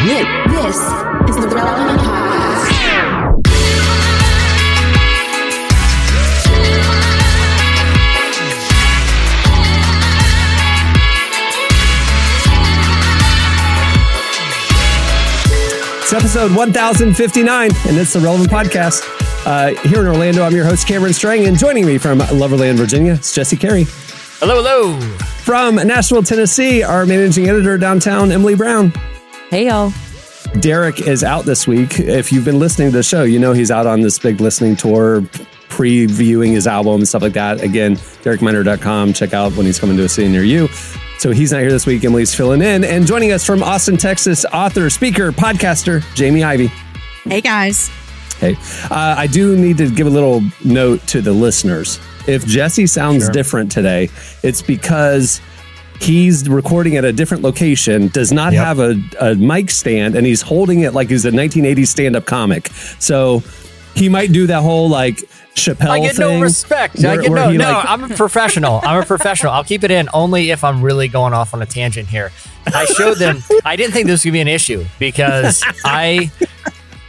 This, this is the Relevant Podcast. It's episode 1059, and it's the Relevant Podcast. Uh, here in Orlando, I'm your host, Cameron Strang, and joining me from Loverland, Virginia, it's Jesse Carey. Hello, hello. From Nashville, Tennessee, our managing editor downtown, Emily Brown. Hey, y'all. Derek is out this week. If you've been listening to the show, you know he's out on this big listening tour, previewing his album and stuff like that. Again, derekminor.com. Check out when he's coming to a city near you. So he's not here this week. Emily's filling in. And joining us from Austin, Texas, author, speaker, podcaster, Jamie Ivey. Hey guys. Hey, uh, I do need to give a little note to the listeners. If Jesse sounds Sure. different today, it's because he's recording at a different location, does not Yep. have a, a mic stand, and he's holding it like he's a 1980s stand up comic. So he might do that whole like Chappelle I get thing. no respect. I get no. No, like- I'm a professional. I'm a professional. I'll keep it in only if I'm really going off on a tangent here. I showed them. I didn't think this would be an issue because I,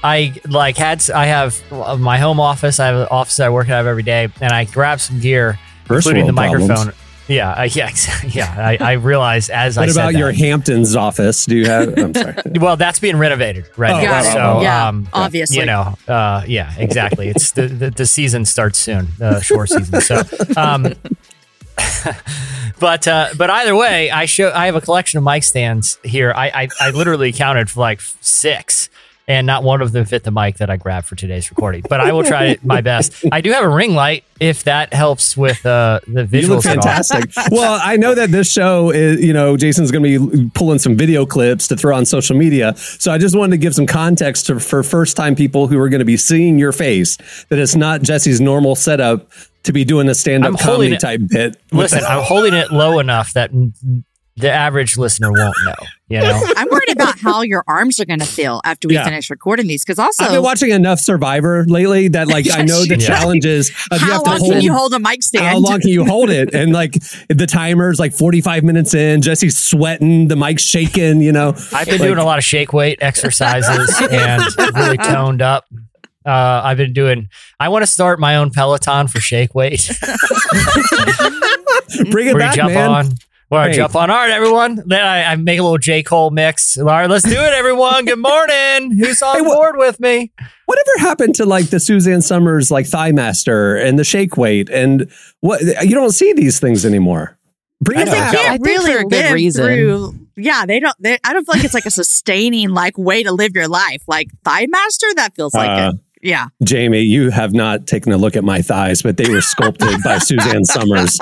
I like had. I have my home office. I have an office that I work out of every day, and I grabbed some gear, First including the microphone. problems. Microphone. Yeah, I, yeah, ex- yeah. I, I realized as I What said about that. your Hamptons office? Do you have? I'm sorry. Well, that's being renovated right Oh, now. Got. So, Yeah, um, obviously. you know, uh, yeah, exactly. It's the, the the season starts soon, the shore season. So, um, but uh, but either way, I show I have a collection of mic stands here. I I, I literally counted for like six. And not one of them fit the mic that I grabbed for today's recording, but I will try my best. I do have a ring light if that helps with uh, the visuals. You look fantastic. well, I know that this show is, you know, Jason's going to be pulling some video clips to throw on social media. So I just wanted to give some context to, for first time people who are going to be seeing your face that it's not Jesse's normal setup to be doing a stand up comedy it- type bit. Listen, I'm holding it low enough that the average listener won't know. You know, I'm worried about how your arms are going to feel after we Yeah. finish recording these because also I've been watching enough Survivor lately that like I know the Yeah. challenges of you how have to long hold can you hold a mic stand? How long can you hold it? And like the timer's like 45 minutes in, Jesse's sweating, the mic's shaking, you know. I've been Like- doing a lot of shake weight exercises and really toned up. Uh, I've been doing. I want to start my own Peloton for shake weight. Bring it where back, you jump man. on. Where I Hey. jump on. All right, everyone. Then I, I make a little J Cole mix. All right, let's do it, everyone. Good morning. Who's on Hey, what- board with me? Whatever happened to like the Suzanne Somers like thigh master and the shake weight and what you don't see these things anymore. Bring I it they back. I think really for a good reason. through. Yeah, they don't. They, I don't feel like it's like a sustaining like way to live your life. Like Thigh Master, that feels like Uh, it. Yeah. Jamie, you have not taken a look at my thighs, but they were sculpted by Suzanne Somers.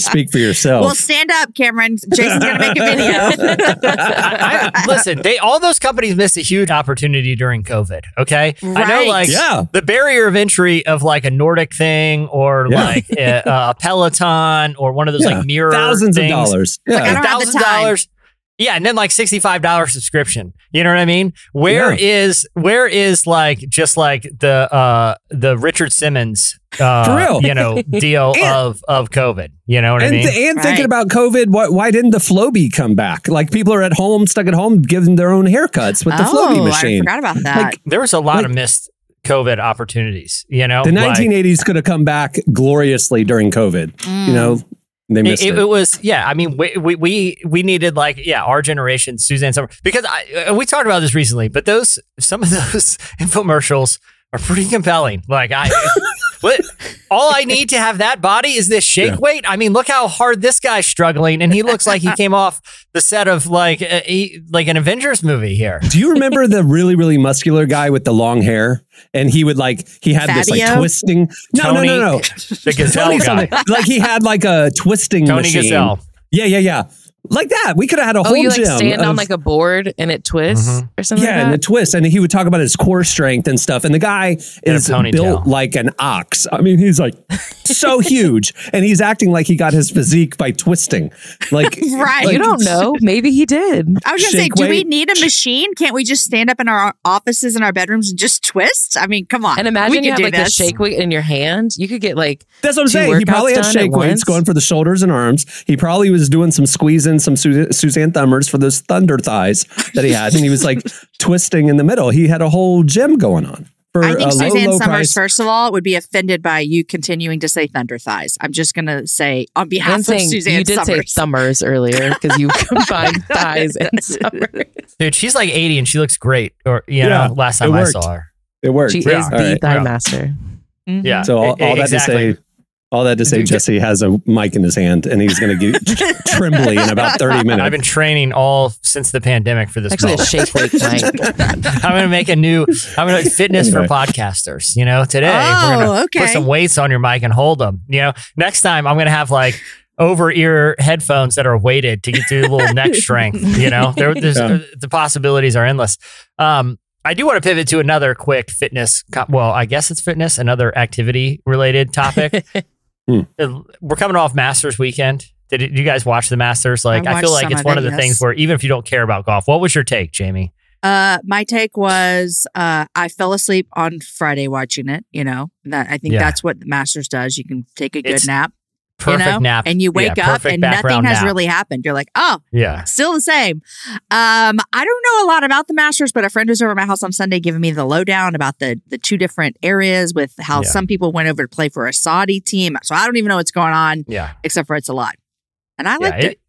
Speak for yourself. Well, stand up, Cameron. Jason's gonna make a video. I, I, listen, they all those companies missed a huge opportunity during COVID. Okay, I know, like Yeah. the barrier of entry of like a Nordic thing or Yeah. like a, a Peloton or one of those Yeah. like mirror thousands things. of dollars. like, I don't have the thousand time. dollars. Yeah, and then like sixty five dollars subscription. You know what I mean? Where is where is like just like the uh the Richard Simmons uh For real. you know deal And- of of COVID. You know what and, I mean? and thinking about COVID, why, why didn't the Flowbee come back? Like people are at home, stuck at home, giving their own haircuts with the Flowbee oh, I machine. forgot about that. Like, there was a lot like- of missed COVID opportunities. You know, The Like- 1980s could have come back gloriously during COVID. Mm. You know, they It, missed it. it, it was yeah. I mean, we, we we we needed like yeah, our generation, Suzanne Summer, because I uh, we talked about this recently. But those some of those infomercials are pretty compelling. Like I, what, all I need to have that body is this shake Yeah. weight. I mean, look how hard this guy's struggling, and he looks like he came off the set of like a, uh, he, like an Avengers movie here. Do you remember the really, really muscular guy with the long hair? And he would like he had this like twisting. No, Tony- no, no, no. The Gazelle Tony guy, something. Like he had like a twisting Tony machine. Gazelle. Yeah, yeah, yeah. Like that. We could have had a Oh, whole you like gym. stand on like a board and it twists Mhm. or something yeah, and the like that? twist, and he would talk about his core strength and stuff. And the guy And is built like an ox. I mean, he's like so huge, and he's acting like he got his physique by twisting. Like, Right. like- you don't know. Maybe he did. I was gonna say, Shake do we need a machine? Can't we just stand up in our offices and our bedrooms and just twist? I mean, come on. And we imagine could you have do like a shake weight in your hand. You could get like That's what I'm saying. He probably had shake weights once? going for the shoulders and arms. He probably was doing some squeezing in some Su- Suzanne Thumbers for those thunder thighs that he had, and he was like twisting in the middle. He had a whole gym going on for I think a low, Suzanne low Summers, price. first of all, would be offended by you continuing to say thunder thighs. I'm just gonna say on behalf I'm of saying Suzanne you did say Summers. earlier because you combined thighs and summers. Dude, she's like 80 and she looks great. Or you Yeah, know, last time I saw her. It worked. She Yeah. is All the right. thigh Yeah. master. Mhm. Yeah. So all, all that exactly. to say, all that to say, Jesse has a mic in his hand, and he's going to get trembly in about thirty minutes. I've been training all since the pandemic for this. Actually, a moment. shake weight mic. I'm going to make a new. I'm going to fitness for podcasters. You know, today Oh, we're going to okay. put some weights on your mic and hold them. You know, next time I'm going to have like over ear headphones that are weighted to get to a little neck strength. You know, there, there's Yeah. the possibilities are endless. Um, I do want to pivot to another quick fitness. co- Well, I guess it's fitness, another activity related topic. Hmm. We're coming off Masters weekend. Did, it- you guys watch the Masters? Like, I, feel like it's of one it, of the yes. things where even if you don't care about golf, what was your take, Jamie? Uh, my take was uh, I fell asleep on Friday watching it. You know that I think Yeah. that's what the Masters does. You can take a good It's nap, Perfect you know, nap, and you wake Yeah, up and nothing has nap. really happened. You're like, oh, Yeah, still the same. Um, I don't know a lot about the Masters, but a friend was over at my house on Sunday giving me the lowdown about the the two different areas with how Yeah. some people went over to play for a Saudi team. So I don't even know what's going on yeah. except for it's a lot. And I yeah, liked it. it,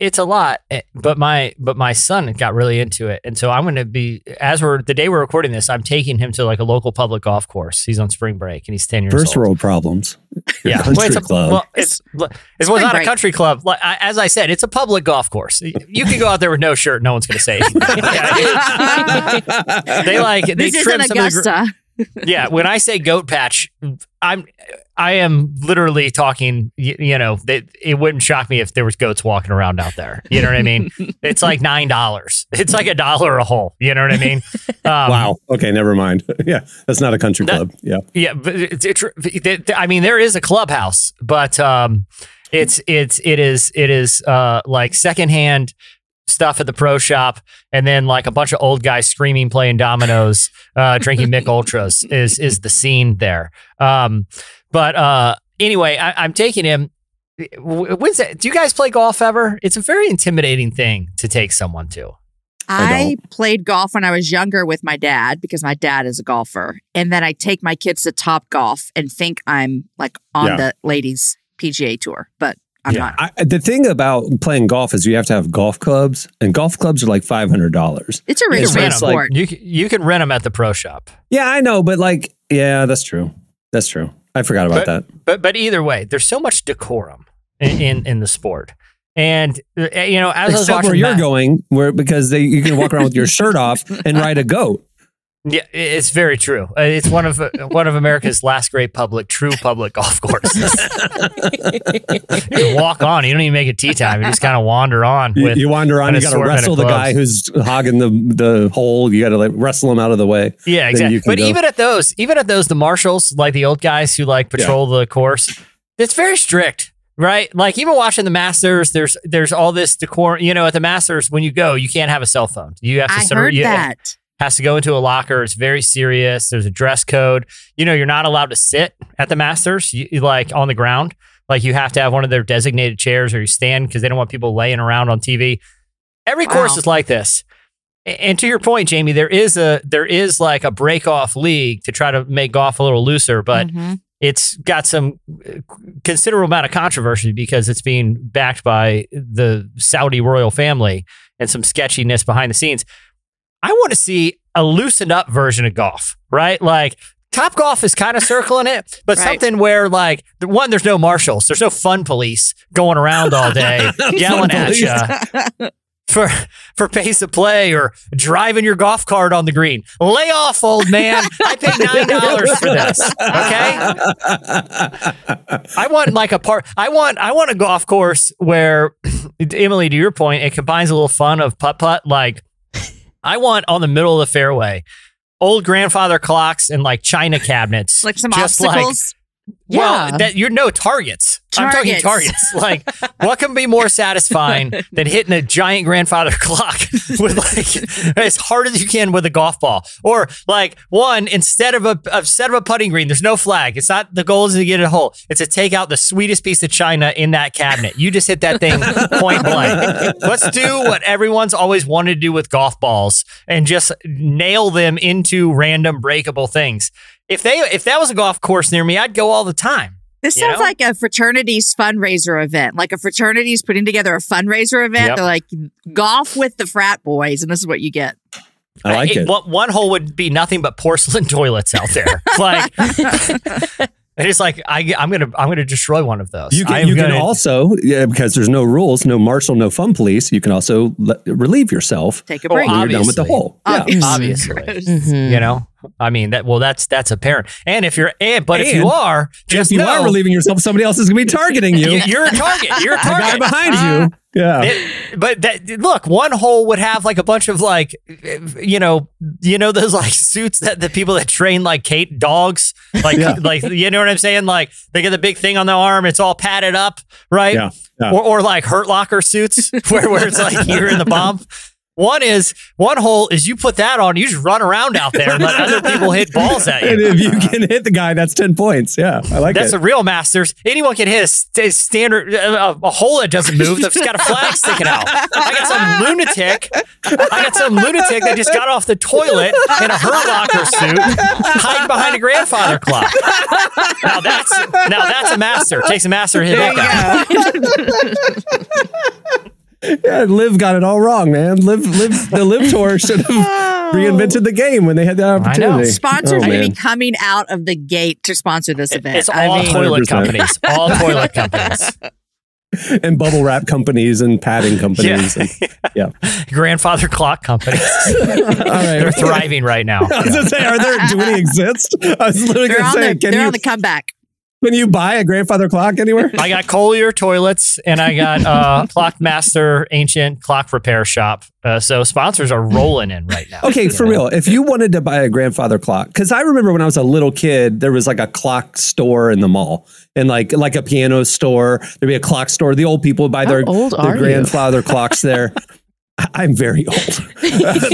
it's a lot, eh, but my but my son got really into it, and so I'm going to be as we're the day we're recording this, I'm taking him to like a local public golf course. He's on spring break and he's ten years First old. world problems. yeah, country well, it's a, club. Well, it's it's well, Spring not a country club. Like I, as I said, it's a public golf course. You can go out there with no shirt, no one's going to say anything. Yeah, they like they this trim isn't some of the gr- Augusta. Yeah, when I say goat patch, I'm I am literally talking. You, you know, that it wouldn't shock me if there was goats walking around out there. You know what I mean? it's like nine dollars. It's like a dollar a hole. You know what I mean? Um, wow. Okay, never mind. yeah, that's not a country That- club. Yeah. Yeah, but it's, it's, it, I mean, there is a clubhouse, but um, it's it's it is it is uh like secondhand stuff at the pro shop, and then like a bunch of old guys screaming, playing dominoes, uh, drinking Mich Ultras is is the scene there. Um, but uh, anyway, I, I'm taking him. When's that? Do you guys play golf ever? It's a very intimidating thing to take someone to. I I, played golf when I was younger with my dad because my dad is a golfer. And then I take my kids to Top Golf and think I'm like on Yeah. the ladies PGA tour, but I'm Yeah. not. I, the thing about playing golf is you have to have golf clubs, and golf clubs are like five hundred dollars. It's a You risk can rent like- sport. You can, you can rent them at the pro shop. Yeah, I know, but like, yeah, that's true. That's true. I forgot about that. But but either way, there's so much decorum in in, in the sport, and uh, you know, as I was watching, where you're Ma- going, where because they you can walk around with your shirt off and ride a goat. Yeah, it's very true. Uh, It's one of uh, one of America's last great public, true public golf courses. you walk on. You don't even make a tee time. You just kind of wander on You, with. you wander on, you got to wrestle the guy who's hogging the the hole. You got to like wrestle him out of the way. yeah, exactly. But go. even at those, even at those, the marshals, like the old guys who like patrol the course, it's very strict. Right, like even watching the Masters, there's there's all this decorum. You know, at the Masters, when you go, you can't have a cell phone. You have to. I sur- heard you- that. Has to go into a locker. It's very serious. There's a dress code. You know, you're not allowed to sit at the Masters, you, like on the ground. Like you have to have one of their designated chairs or you stand because they don't want people laying around on TV. Every course is like this. And to your point, Jamie, there is a there is like a break off league to try to make golf a little looser, but Mhm. it's got some uh, considerable amount of controversy because it's being backed by the Saudi royal family and some sketchiness behind the scenes. I want to see a loosened up version of golf, right? Like Top Golf is kind of circling it, but Right. something where like one, there's no marshals, there's no fun police going around all day yelling at you for for pace of play or driving your golf cart on the green. Lay off, old man. I paid nine dollars for this. Okay. I want like a part. I want I want a golf course where Emily, to your point, it combines a little fun of putt putt. Like I want on the middle of the fairway, old grandfather clocks and like china cabinets, Like some just obstacles. Well, that you're no targets. I'm talking Targets. targets. Like, what can be more satisfying than hitting a giant grandfather clock with like as hard as you can with a golf ball? Or like one instead of a instead of a putting green, there's no flag. It's not the goal is to get a hole. It's to take out the sweetest piece of china in that cabinet. You just hit that thing point blank. Let's do what everyone's always wanted to do with golf balls and just nail them into random breakable things. If they if that was a golf course near me, I'd go all the time. This You sounds know? like a fraternity's fundraiser event. Like a fraternity's putting together a fundraiser event. Yep. They're like golf with the frat boys, and this is what you get. I like it. One, one hole would be nothing but porcelain toilets out there. like it's like I, I'm gonna I'm gonna destroy one of those. You can, you can gonna- also, yeah, because there's no rules, no marshal, no fun police, you can also let, relieve yourself Take a Oh, break. when you're done with the obviously. hole. Yeah. Obviously. obviously. Mhm. You know, I mean that. Well, that's that's apparent. And if you're, and, but if you And are, If just you know are relieving yourself, somebody else is going to be targeting you. you- you're a target. You're a the guy target. behind you. Uh-huh. Yeah. It- but that look, one hole would have like a bunch of like, you know, you know those like suits that the people that train like Kate dogs, like Yeah. like you know what I'm saying? Like they get the big thing on the arm, it's all padded up, right? Yeah, yeah. Or or like Hurt Locker suits where where it's like you're in the bomb. One is one hole is you put that on, you just run around out there and let other people hit balls at you. And you. if you can hit the guy, that's 10 points. Yeah. I like That's it. the real masters. Anyone can hit a st- standard uh, a, a hole that doesn't move. That's got a flag sticking out. I got some lunatic. I got some lunatic that just got off the toilet in a Hurt Locker suit, hiding behind a grandfather clock. Now that's now that's a master. Takes a master to hit that guy. yeah, Liv got it all wrong, man. Liv, Liv, the Liv Tour should have reinvented the game when they had the opportunity. Sponsors Oh, are going to be coming out of the gate to sponsor this event. It's I all mean, toilet 100%. companies. All toilet companies. and bubble wrap companies and padding companies. Yeah. And, yeah. Grandfather clock companies. All right. They're thriving right now. I was gonna say, are there? Do any exist? I was literally they're gonna on say, the, can they're you on the comeback. Can you buy a grandfather clock anywhere? I got Kohler toilets and I got uh, Clockmaster Ancient Clock Repair Shop. Uh, so sponsors are rolling in right now. Okay, for know? real. If you wanted to buy a grandfather clock, because I remember when I was a little kid, there was like a clock store in the mall, and like like a piano store. There'd be a clock store. The old people would buy How their, old their grandfather clocks there. I- I'm very old,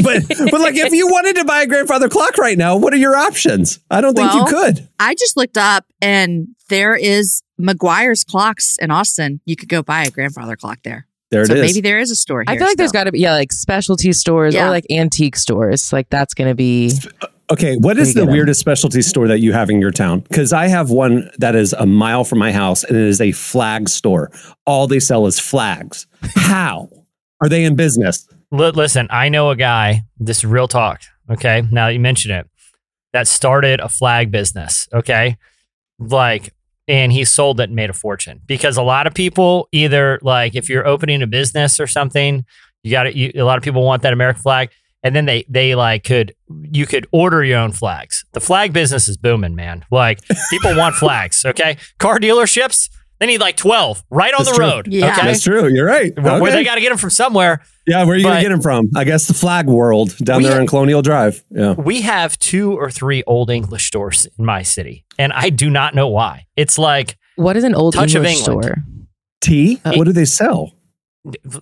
but but like if you wanted to buy a grandfather clock right now, what are your options? I don't think Well, you could. I just looked up and there is McGuire's Clocks in Austin. You could go buy a grandfather clock there. There it so is. maybe there is a store here. I feel like there's got to be yeah, like specialty stores Yeah. or like antique stores. Like that's going to be Okay, what Where is you the weirdest specialty store that you have in your town? Because I have one that is a mile from my house, and it is a flag store. All they sell is flags. How are they in business? Li- listen, I know a guy, this is real talk. Okay. Now that you mention it, that started a flag business. Okay. Like, and he sold it and made a fortune because a lot of people either like if you're opening a business or something, you got to, a lot of people want that American flag. And then they, they like could, you could order your own flags. The flag business is booming, man. Like people want flags. Okay. Car dealerships, they need like 12 right on That's the true. road. Yeah. Okay. That's true. You're right. Where, where they got to get them from somewhere. yeah, where are you going to get them from? I guess the flag world down We- there in Colonial Drive. Yeah. we have two or three old English stores in my city, and I do not know why. It's like what is an old Touch of English England. store? Tea? Uh, what do they sell?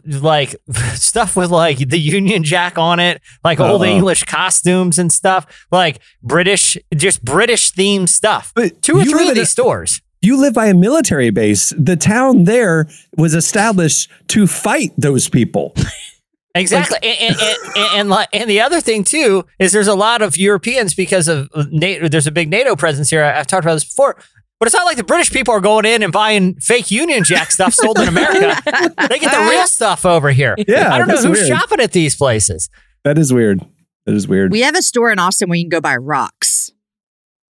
like stuff with like the Union Jack on it, like old Uh-oh. English costumes and stuff, like British, just British themed stuff. But Two or three of in a- these stores. You live by a military base. The town there was established to fight those people. Exactly, and, and, and, and, and, like- and the other thing too is there's a lot of Europeans because of NATO. There's a big NATO presence here. I- I've talked about this before, but it's not like the British people are going in and buying fake Union Jack stuff sold in America. they get the real stuff over here. Yeah, I don't know who's weird. shopping at these places. That is weird. That is weird. We have a store in Austin where you can go buy rocks,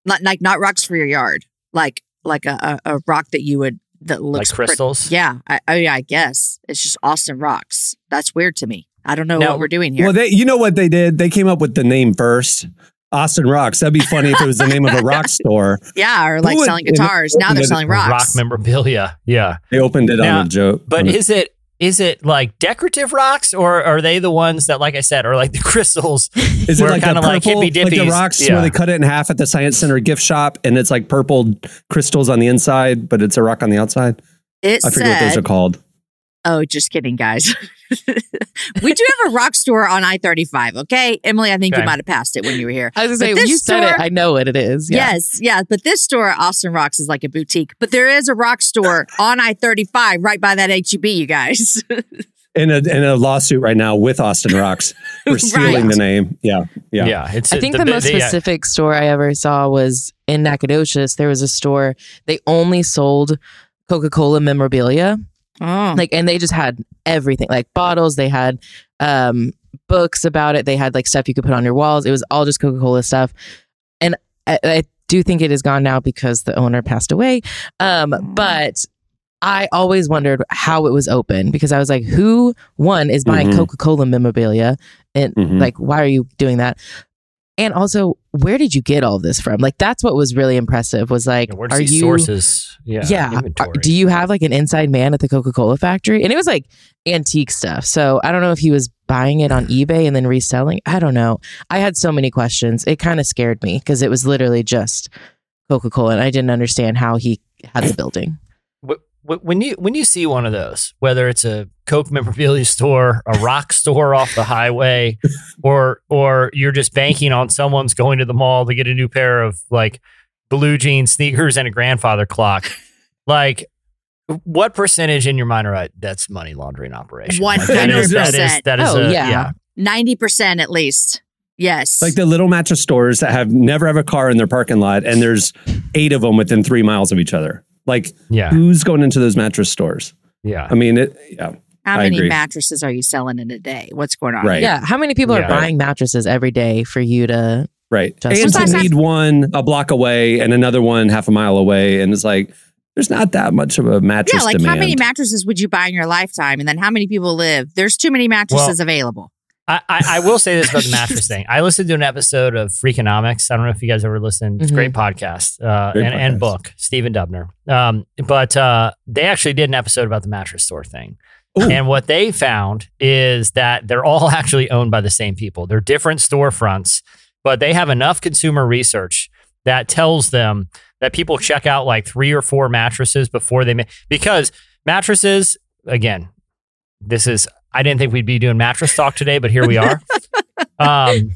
not like not rocks for your yard, like like a, a, a rock that you would that looks like pretty- crystals. yeah, I, oh yeah, I guess it's just Austin rocks. That's weird to me. I don't know Now- what we're doing here. Well, they, you know what they did? They came up with the name first. Austin Rocks. That'd be funny if it was the name of a rock store. yeah, or like would- selling guitars. Now they're and- selling Rock memorabilia. Yeah. They opened it Now, on a joke. But is it is it like decorative rocks or are they the ones that, like I said, are like the crystals? Is it like the kinda purple, like hippy like the rocks Yeah. where they cut it in half at the Science Center gift shop, and it's like purple crystals on the inside, but it's a rock on the outside? It I forget what those are called. oh, just kidding, guys. we do have a rock store on I 35. Okay. Emily, I think Okay. you might have passed it when you were here. I was gonna say, when this you said it, I know what it is. Yeah. Yes, yeah. But this store, Austin Rocks, is like a boutique. But there is a rock store on I 35 right by that HEB, you guys. In a in a lawsuit right now with Austin Rocks for stealing Right. the name. Yeah, yeah. Yeah, it's I think the, most yeah. specific store I ever saw was in Nacogdoches. There was a store, they only sold Coca Cola memorabilia. Oh. like and they just had everything like bottles they had um books about it they had like stuff you could put on your walls it was all just coca-cola stuff and i, I do think it is gone now because the owner passed away um but i always wondered how it was open because i was like who one is buying Mhm. coca-cola memorabilia and Mhm. like why are you doing that and also where did you get all this from like that's what was really impressive was like Yeah, are you sources? Yeah, yeah. Uh, are- Do you have like an inside man at the Coca Cola factory? And it was like antique stuff. So I don't know if he was buying it on eBay and then reselling. I don't know. I had so many questions. It kind of scared me because it was literally just Coca Cola. And I didn't understand how he had the building. Wh- wh- when you when you see one of those, whether it's a Coke memorabilia store, a rock store off the highway, or or you're just banking on someone's going to the mall to get a new pair of like blue jean sneakers and a grandfather clock, like what percentage in your mind are right? That's money laundering operation. Like, that is that is 100%. that is Oh, a, yeah. 90% at least. Yes. Like the little mattress stores that have never have a car in their parking lot, and there's eight of them within three miles of each other. Like, yeah who's going into those mattress stores? yeah. I mean, it. Yeah, How I many agree. mattresses are you selling in a day? What's going on? Right. Yeah. How many people Yeah. are buying mattresses every day for you to? right. Just- and to Sometimes need one a block away and another one half a mile away, and it's like there's not that much of a mattress Yeah, like demand. how many mattresses would you buy in your lifetime? And then how many people live? There's too many mattresses available. I, I, I will say this about the mattress thing. I listened to an episode of Freakonomics. I don't know if you guys ever listened. It's a great podcast, uh, Great and, and book, Stephen Dubner. Um, but uh, they actually did an episode about the mattress store thing. Ooh. And what they found is that they're all actually owned by the same people. They're different storefronts, but they have enough consumer research that tells them that people check out like three or four mattresses before they make because mattresses again this is i didn't think we'd be doing mattress talk today but here we are um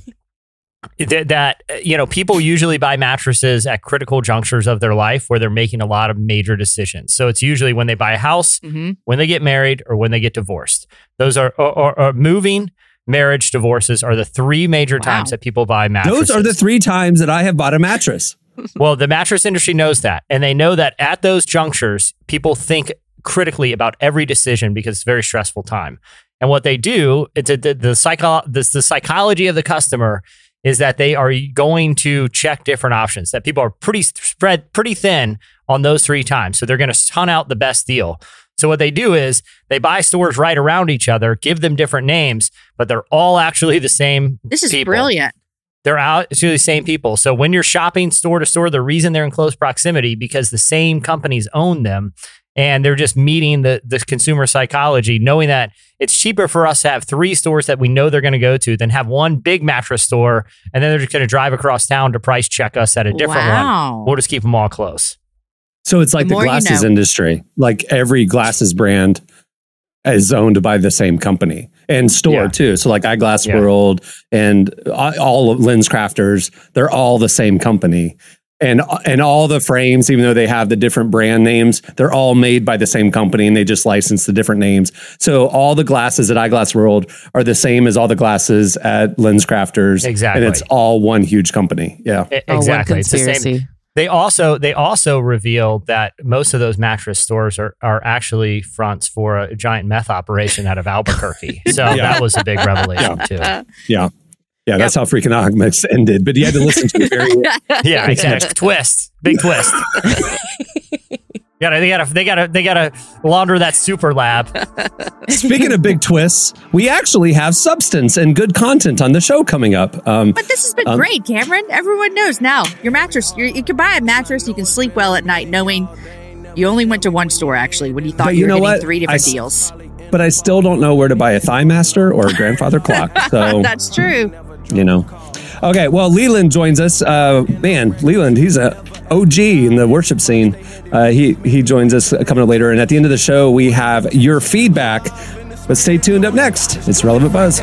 that, that you know people usually buy mattresses at critical junctures of their life where they're making a lot of major decisions so it's usually when they buy a house hmm when they get married or when they get divorced those are or, or, or moving marriage divorces are the three major Wow. times that people buy mattresses Those are the three times that I have bought a mattress. well, the mattress industry knows that. And they know that at those junctures, people think critically about every decision because it's a very stressful time. And what they do, it's a, the, the, psycho, the, the psychology of the customer is that they are going to check different options, that people are pretty spread pretty thin on those three times. So they're going to hunt out the best deal. So what they do is they buy stores right around each other, give them different names, but they're all actually the same This is people brilliant. they're out to the same people. So when you're shopping store to store, the reason they're in close proximity because the same companies own them and they're just meeting the the consumer psychology, knowing that it's cheaper for us to have three stores that we know they're going to go to than have one big mattress store and then they're just going to drive across town to price check us at a different one. We'll just keep them all close. So it's like The the, more you glasses know. industry. Like every glasses brand is owned by the same company and store Yeah. too. So like Eyeglass Yeah. World and all of Lens Crafters, they're all the same company. And and all the frames, even though they have the different brand names, they're all made by the same company and they just license the different names. So all the glasses at Eyeglass World are the same as all the glasses at Lens Crafters. Exactly. And it's all one huge company. Yeah. One exactly. it's the same. They also they also revealed that most of those mattress stores are are actually fronts for a giant meth operation out of Albuquerque. So Yeah. that was a big revelation too. Yeah. Yeah, that's how Freakonomics ended. But you had to listen to the very Yeah, exactly. twist, big twist. gotta, they gotta, they gotta, they gotta launder that super lab. Speaking of big twists, we actually have substance and good content on the show coming up. Um, But this has been Um, great, Cameron. Everyone knows now. Your mattress, you you can buy a mattress, you can sleep well at night knowing you only went to one store actually when you thought But you, you were know getting what? three I different s- deals. but I still don't know where to buy a Thigh Master or a grandfather clock. So That's true. You know. Okay, well, Leeland joins us. Uh, man, Leeland, he's a OG in the worship scene. Uh, he he joins us coming up later, and at the end of the show, we have your feedback. But stay tuned. Up next, it's relevant buzz.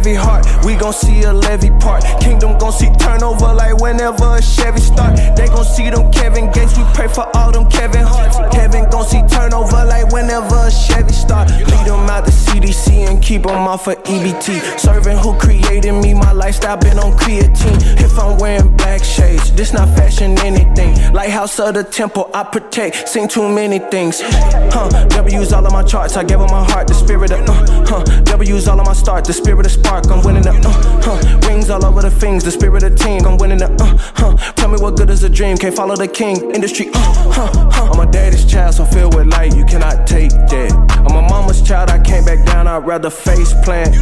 Heavy heart. We gon' see a levy part. Kingdom gon' see turnover like whenever a Chevy start. They gon' see them Kevin Gates. We pray for all them Kevin Hearts. Heaven gon' see turnover like whenever a Chevy start. Lead them out the CDC and keep them off of EBT. Serving who created me. My lifestyle been on creatine. If I'm wearing black shades, this not fashion anything. Lighthouse of the temple, I protect. Seen too many things. Huh? W's all of my charts. I gave them my heart. The spirit of uh, huh? W's all of my start. The spirit of spark. I'm winning the uh, huh? Rings all over the things. The spirit of team. I'm winning the uh, huh? Tell me what good is a dream. Can't follow the king. Industry. Uh, huh? huh? I'm my daddy's child, so filled with light. You cannot take that. I'm my mama's child. I can't back down. I'd rather face plant.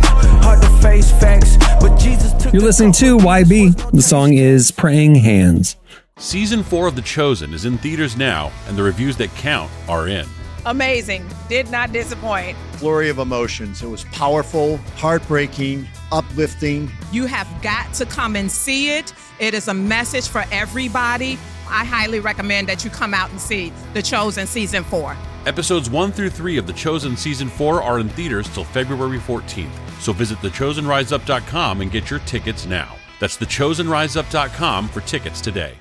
Hard to face facts, but Jesus took. You're listening to YB. The song is "Praying Hands." Season 4 of The Chosen is in theaters now, and the reviews that count are in. Amazing. Did not disappoint. flurry of emotions. It was powerful, heartbreaking, uplifting. You have got to come and see it. It is a message for everybody. I highly recommend that you come out and see The Chosen Season 4. Episodes 1 through 3 of The Chosen Season 4 are in theaters till February 14th, so visit thechosenriseup.com and get your tickets now. That's thechosenriseup.com for tickets today.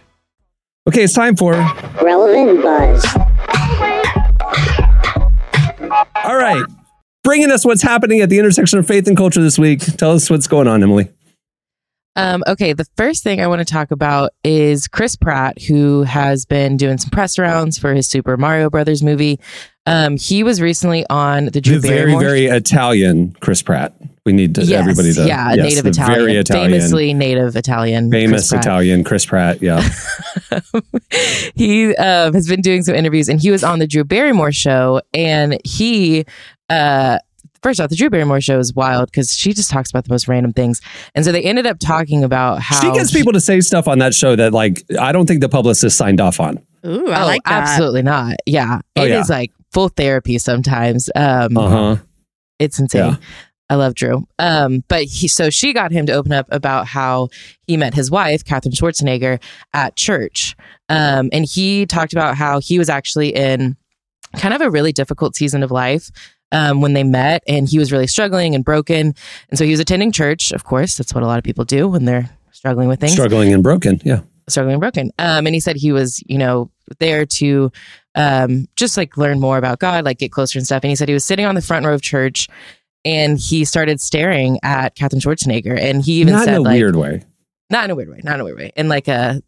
Okay, it's time for Relevant Buzz. Bringing us what's happening at the intersection of faith and culture this week. Tell us what's going on, Emily. Um, okay, the first thing I want to talk about is Chris Pratt, who has been doing some press rounds for his Super Mario Brothers movie. Um, he was recently on the Drew The very, Barrymore. very Italian Chris Pratt. We need to, Yes, everybody to yeah, yes, native the Italian, very Italian, famously native Italian, Chris famous Pratt. Italian Chris Pratt. Yeah, he um, has been doing some interviews and he was on the Drew Barrymore show and he uh first off the Drew Barrymore show is wild because she just talks about the most random things and so they ended up talking about how she gets people to say stuff on that show that like I don't think the publicist signed off on. Ooh, I oh, like that. absolutely not yeah Oh, it is yeah. like full therapy sometimes um Uh huh. it's insane Yeah. I love Drew. Um, but he so she got him to open up about how he met his wife, Katherine Schwarzenegger, at church. Um, and he talked about how he was actually in kind of a really difficult season of life um, when they met, and he was really struggling and broken. And so he was attending church, of course. That's what a lot of people do when they're struggling with things Struggling and broken. Yeah. struggling and broken. Um, and he said he was, you know, there to um, just like learn more about God, like get closer and stuff. And he said he was sitting on the front row of church and he started staring at Katherine Schwarzenegger. And he even Not said, in a like, weird way. not in a weird way, not in a weird way, in like a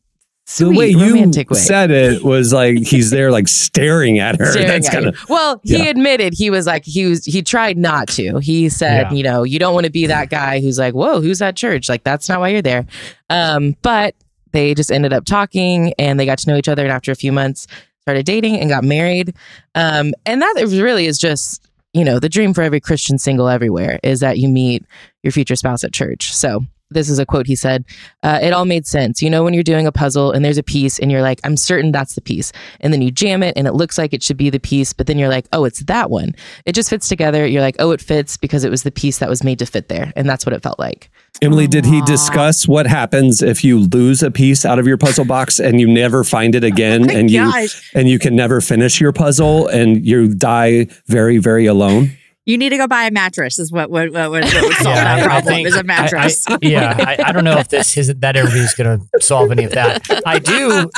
The sweet, way you way. said it was like he's there, like staring at her. Staring That's kind of well, he yeah. admitted he was like he was he tried not to. He said, Yeah. you know, you don't want to be that guy who's like, whoa, who's at church? Like that's not why you're there. Um, but they just ended up talking and they got to know each other, and after a few months, started dating and got married. Um, and that really is just you know the dream for every Christian single everywhere is that you meet your future spouse at church. So. This is a quote he said. Uh, it all made sense. You know, when you're doing a puzzle and there's a piece and you're like, I'm certain that's the piece. And then you jam it and it looks like it should be the piece, but then you're like, oh, it's that one. It just fits together. You're like, oh, it fits because it was the piece that was made to fit there. And that's what it felt like. Emily, did he discuss what happens if you lose a piece out of your puzzle box and you never find it again my and you and you can never finish your puzzle and you die very, very alone? You need to go buy a mattress. Is what what what, what, what would solve Yeah, that I- I problem? think- is a mattress. I- yeah, I, I don't know if this is that interview is going to solve any of that. I do,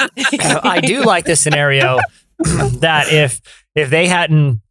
I do like this scenario that if if they hadn't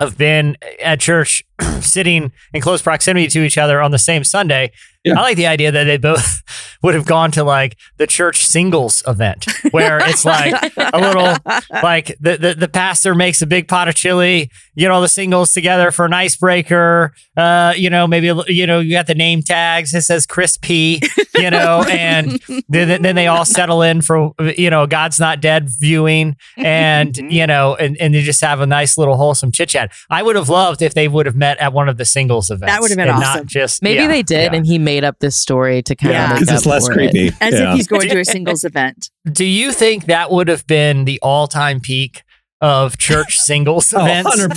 have been at church sitting in close proximity to each other on the same Sunday, Yeah. I like the idea that they both would have gone to like the church singles event where it's like a little like the, the the pastor makes a big pot of chili, get all the singles together for an icebreaker. Uh, you know, maybe you know you got the name tags. It says Chris P. You know, and then, then they all settle in for you know God's Not Dead viewing, and you know, and and they just have a nice little wholesome chit chat. I would have loved if they would have met at one of the singles events. That would have been and awesome. Not just Maybe yeah, they did, yeah. and he made up this story to kind Yeah. of make Because it's less for it. creepy. As Yeah. if he's going to a singles event. Do you think that would have been the all time peak of church singles Oh, events. 100%.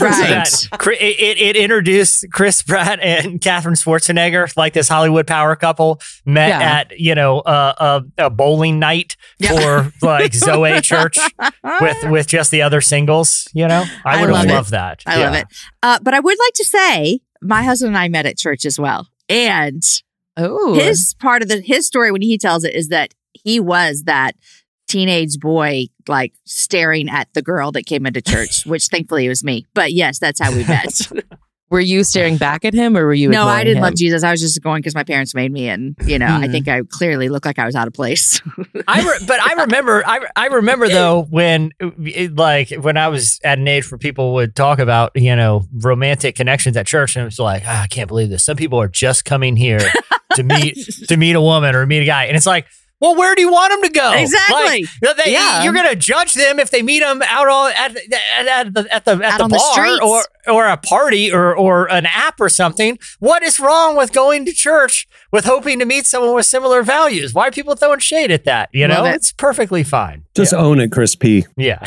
That It, it, it introduced Chris Pratt and Katherine Schwarzenegger, like this Hollywood power couple, met Yeah. at you know uh, a, a bowling night for like Zoe Church with with just the other singles. You know, I I would love have it. loved that. I love it. Uh, but I would like to say my husband and I met at church as well. And Oh, his part of the his story when he tells it is that he was that teenage boy like staring at the girl that came into church, which thankfully it was me. But yes, that's how we met. were you staring back at him or were you? no, I didn't him? love Jesus. I was just going because my parents made me, and you know, I Hmm. think I clearly looked like I was out of place. I re- but I remember I, I remember though when it, like when I was at an age where people would talk about you know romantic connections at church and it was like "Ah, I can't believe this some people are just coming here to meet to meet a woman or meet a guy and it's like well where do you want them to go Exactly. Like, they- Yeah. you're gonna judge them if they meet them out on at at, at the at the, at the on the bar or or a party or or an app or something what is wrong with going to church with hoping to meet someone with similar values why are people throwing shade at that you know it. it's perfectly fine Just own it, Chris P. yeah.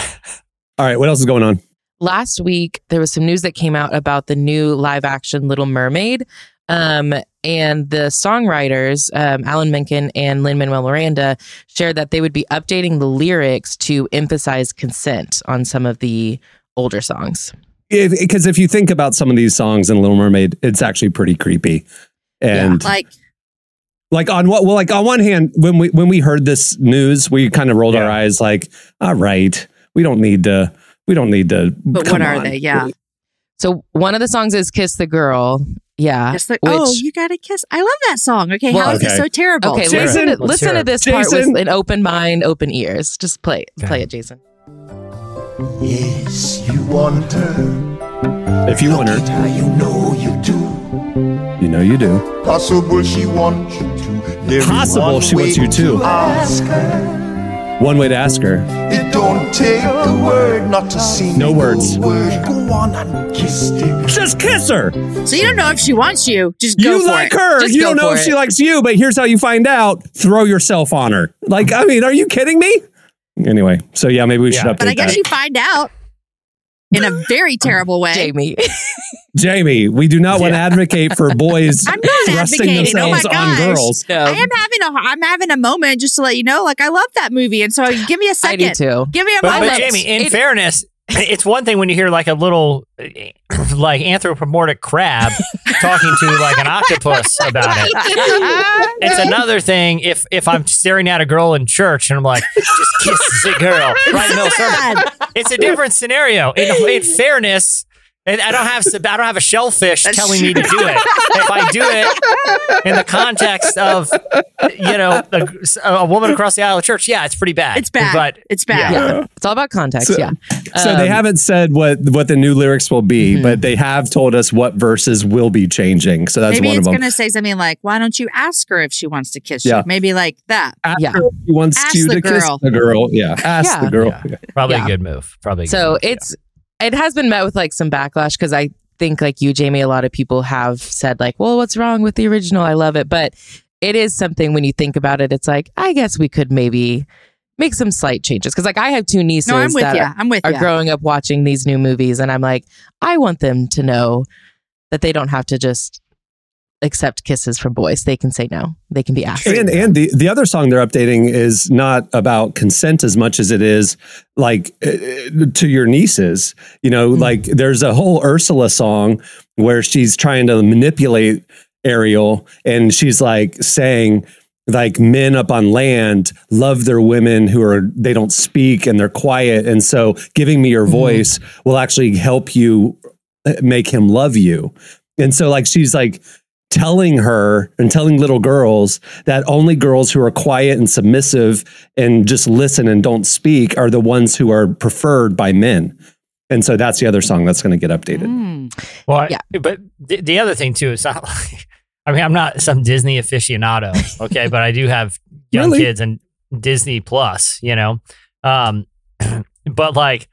All right, what else is going on? last week there was some news that came out about the new live action Little Mermaid. Um, and the songwriters, um, Alan Menken and Lin Manuel Miranda, shared that they would be updating the lyrics to emphasize consent on some of the older songs. Because if, you think about some of these songs in Little Mermaid, it's actually pretty creepy. And like like on what well like on one hand when we when we heard this news we kind of rolled our eyes like all right we don't need to we don't need to But come what are on. they? Yeah. So one of the songs is "Kiss the Girl." Yeah, It's like, oh, which- oh, you got to kiss. I love that song. Okay. Well, how is okay. it so terrible? okay. Jason, listen, to, listen to it. this part with an open mind, open ears. Just play, it. play it, Jason. Yes, you want her. if you want her How you know you do. you know you do Possible she wants you to. There's Possible she wants you to. Ask her. one way to ask her It don't take a word not to see. No words. Word. Go on and kiss the just kiss her So you don't know if she wants you. Just go you for like it. her Just you go don't know for if she likes you but here's how you find out throw yourself on her like i mean are you kidding me anyway so yeah maybe we should update But I guess that you find out in a very terrible way. Jamie. jamie we do not want to advocate for boys I'm not thrusting advocating. Oh themselves on girls no, I am having a I'm having a moment just to let you know. Like I love that movie, and so give me a second. I do too. Give me a But, moment. but Jamie, in It- fairness, it's one thing when you hear like a little like anthropomorphic crab talking to like an octopus about it. It's another thing if if I'm staring at a girl in church and I'm like, just kiss the girl right in the middle sermon. It's a different scenario. In, in fairness, and I don't have I don't have a shellfish That's telling me to do it. If I do it in the context of you know a, a woman across the aisle of church, yeah, it's pretty bad. It's bad. but it's bad. Yeah, it's all about context. So- yeah. So they Um, haven't said what what the new lyrics will be, Mhm. but they have told us what verses will be changing. So that's Maybe one of it's them. going to say something like, "Why don't you ask her if she wants to kiss Yeah. you?" Maybe like that. Ask Yeah. her if he wants Ask you the to kiss girl. the girl. Yeah, ask Yeah. the girl. Yeah. Probably Yeah. a good move. Probably. A good So move, yeah. it's it has been met with like some backlash because I think like you, Jamie, a lot of people have said like, "Well, what's wrong with the original? I love it," but it is something when you think about it, it's like I guess we could maybe make some slight changes because like I have two nieces No, I'm with that you. I'm with are growing up watching these new movies, and I'm like, I want them to know that they don't have to just accept kisses from boys. They can say no. They can be asked. And and the the other song they're updating is not about consent as much as it is like uh, to your nieces. You know, Mhm. like there's a whole Ursula song where she's trying to manipulate Ariel, and she's like saying like men up on land love their women who are they don't speak and they're quiet and so giving me your Mhm. voice will actually help you uh, make him love you and so like she's like telling her and telling little girls that only girls who are quiet and submissive and just listen and don't speak are the ones who are preferred by men and so that's the other song that's going to get updated Mm. Well, I- Yeah. but the, the other thing too, it's not like I mean, I'm not some Disney aficionado, okay, but I do have young Really? kids and Disney Plus, you know. Um, but like,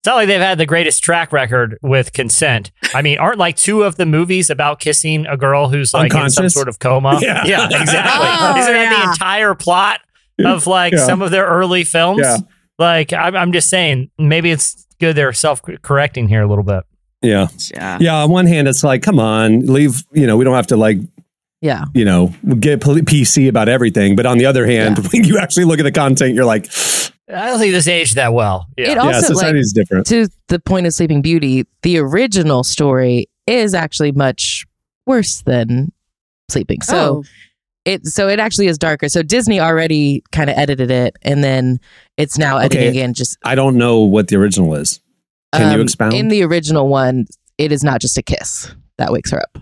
it's not like they've had the greatest track record with consent. I mean, aren't like two of the movies about kissing a girl who's like in some sort of coma? Yeah. exactly. Oh, Isn't that the entire plot of like Yeah. some of their early films? Yeah. Like, I'm, I'm just saying, maybe it's good they're self correcting here a little bit. Yeah. Yeah. Yeah. On one hand, it's like, come on, leave, you know, we don't have to like, Yeah. you know, get PC about everything. But on the other hand, when you actually look at the content, you're like, I don't think this aged that well. Yeah. It yeah, also like different. to the point of Sleeping Beauty, the original story is actually much worse than Sleeping. So Oh. it so it actually is darker. So Disney already kind of edited it, and then it's now editing Okay. again. Just I don't know what the original is. Can you um, expound? In the original one, it is not just a kiss that wakes her up.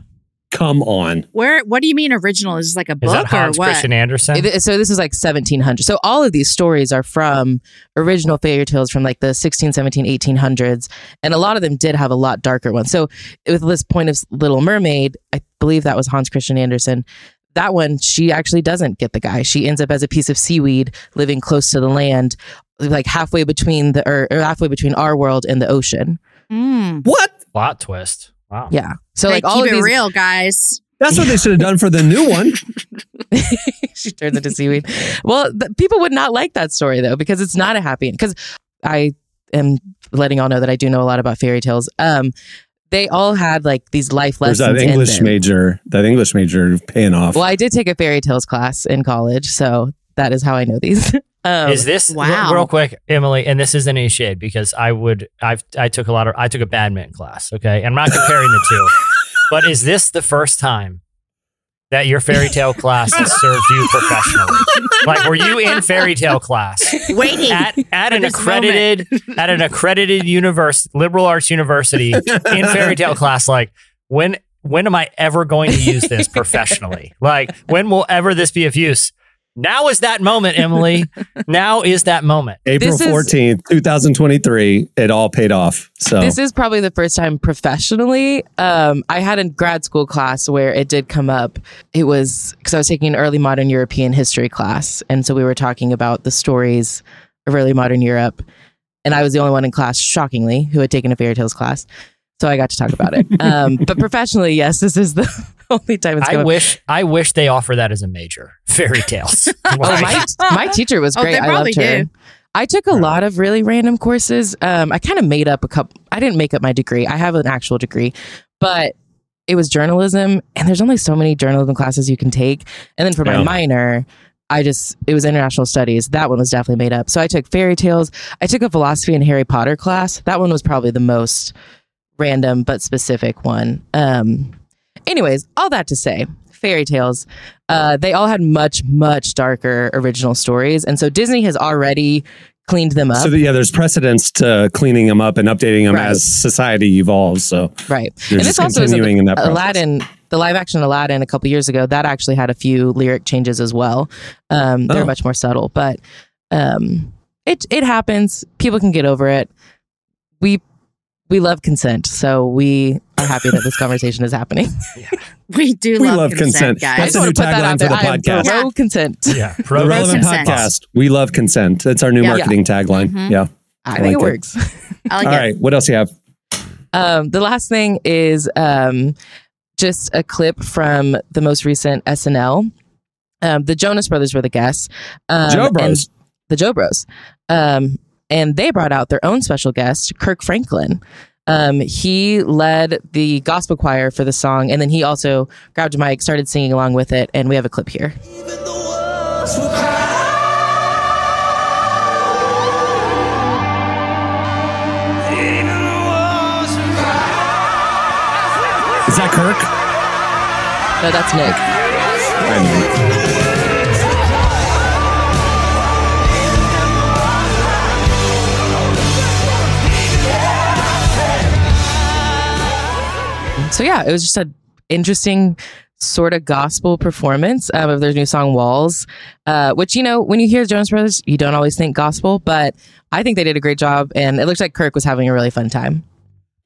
Come on. Where? What do you mean original? Is this like a Is book that Hans or what? Christian Andersen? It- so this is like 1700. So all of these stories are from original fairy tales from like the 16, 17, 1800s. And a lot of them did have a lot darker ones. So with this point of Little Mermaid, I believe that was Hans Christian Andersen. That one, she actually doesn't get the guy. She ends up as a piece of seaweed living close to the land, like halfway between the or, or halfway between our world and the ocean. Mm. What? Plot twist. Wow. Yeah. So Hey, like all keep of it these, real, guys. That's what they should have done for the new one. she turns into seaweed. Well, th- people would not like that story though because it's not a happy because I am letting all know that I do know a lot about fairy tales. Um, they all had like these life There's lessons. that in English them. major, that English major paying off. Well, I did take a fairy tales class in college, so that is how I know these. um, is this wow. real, quick, Emily? And this isn't any shade because I would I've I took a lot of I took a badminton class. Okay, and I'm not comparing the two, but is this the first time that your fairy tale class has served you professionally? Like, were you in fairy tale class Waiting. at at an accredited at an accredited university, liberal arts university in fairy tale class? Like, when when am I ever going to use this professionally? Like, when will ever this be of use? Now is that moment, Emily. Now is that moment. April This is- 14th, 2023, it all paid off. So This is probably the first time professionally. Um, I had a grad school class where it did come up. It was because I was taking an early modern European history class. And so we were talking about the stories of early modern Europe. And I was the only one in class, shockingly, who had taken a fairy tales class. So I got to talk about it. Um, but professionally, yes, this is the only time it's I come up. wish I wish they offer that as a major. Fairy tales. Oh, my, my teacher was Oh, great. they I loved her. do. I took a lot of really random courses. Um, I kind of made up a couple. I didn't make up my degree. I have an actual degree, but it was journalism, and there's only so many journalism classes you can take. And then for my Yeah. minor, I just it was international studies. That one was definitely made up. So I took fairy tales. I took a philosophy and Harry Potter class. That one was probably the most random but specific one. Um, anyways, all that to say, fairy tales. Uh, they all had much, much darker original stories. And so Disney has already cleaned them up. So yeah, there's precedence to cleaning them up and updating them Right. as society evolves. So right. and this also is continuing in that process. Aladdin, the live action Aladdin a couple years ago, that actually had a few lyric changes as well. Um, they're Oh. much more subtle, but um, it it happens. People can get over it. We we love consent, so we are happy that this conversation is happening. We do We love, love consent. consent, guys. That's a wanna new put that tagline out for the I podcast. pro consent. yeah, The pro relevant consent. podcast. We love consent. That's our new Yeah. marketing tagline. Mhm. Yeah. I, I think like it it. works. I like All it. right. What else do you have? Um, the last thing is um, just a clip from the most recent SNL. Um, the Jonas Brothers were the guests. Um, Joe and- Bros. the Joe Bros. Um, and they brought out their own special guest, Kirk Franklin. Um, he led the gospel choir for the song, and then he also grabbed a mic, started singing along with it, and we have a clip here. Is that Kirk? No, that's Nick. So yeah, it was just an interesting sort of gospel performance um, of their new song "Walls," uh, which you know when you hear Jonas Brothers, you don't always think gospel, but I think they did a great job, and it looks like Kirk was having a really fun time.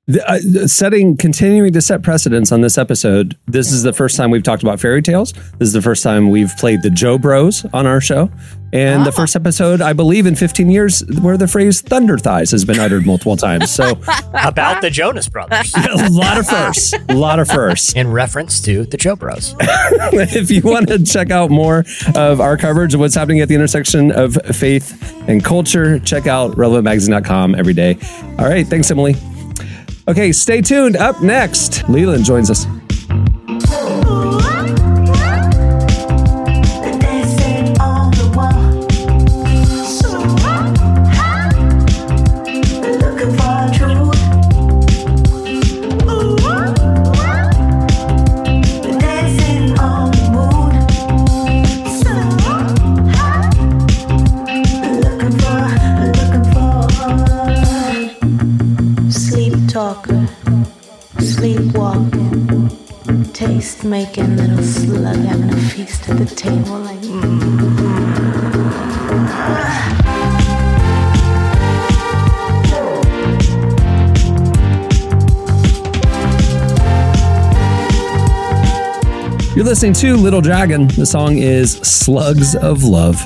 The, uh, setting, continuing to set precedents on this episode. This is the first time we've talked about fairy tales. This is the first time we've played the Joe Bros on our show, and the first episode, I believe, in 15 years, where the phrase "thunder thighs" has been uttered multiple times. So, About the Jonas Brothers. a lot of firsts, a lot of firsts. In reference to the Joe Bros. if you want to check out more of our coverage of what's happening at the intersection of faith and culture, check out relevantmagazine.com every day. All right. Thanks, Emily. Okay, stay tuned. Up next, Leeland joins us. Making little slug having a feast at the table like. Mm. You're listening to Little Dragon. The song is Slugs of Love.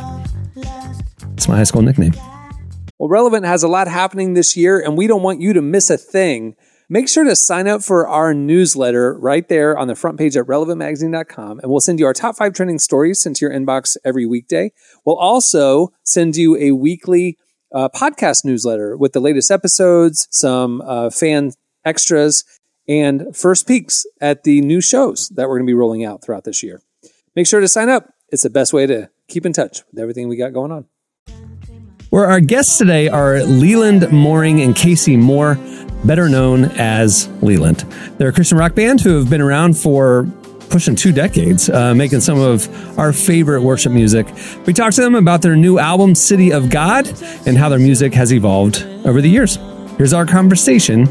It's my high school nickname. Well, Relevant has a lot happening this year, and we don't want you to miss a thing. Make sure to sign up for our newsletter right there on the front page at relevantmagazine.com, and we'll send you our top five trending stories sent to your inbox every weekday. We'll also send you a weekly uh, podcast newsletter with the latest episodes, some uh, fan extras, and first peeks at the new shows that we're going to be rolling out throughout this year. Make sure to sign up. It's the best way to keep in touch with everything we got going on. Where our guests today are Leeland Mooring and Casey Moore, better known as Leeland. They're a Christian rock band who have been around for pushing two decades, uh, making some of our favorite worship music. We talked to them about their new album, City of God, and how their music has evolved over the years. Here's our conversation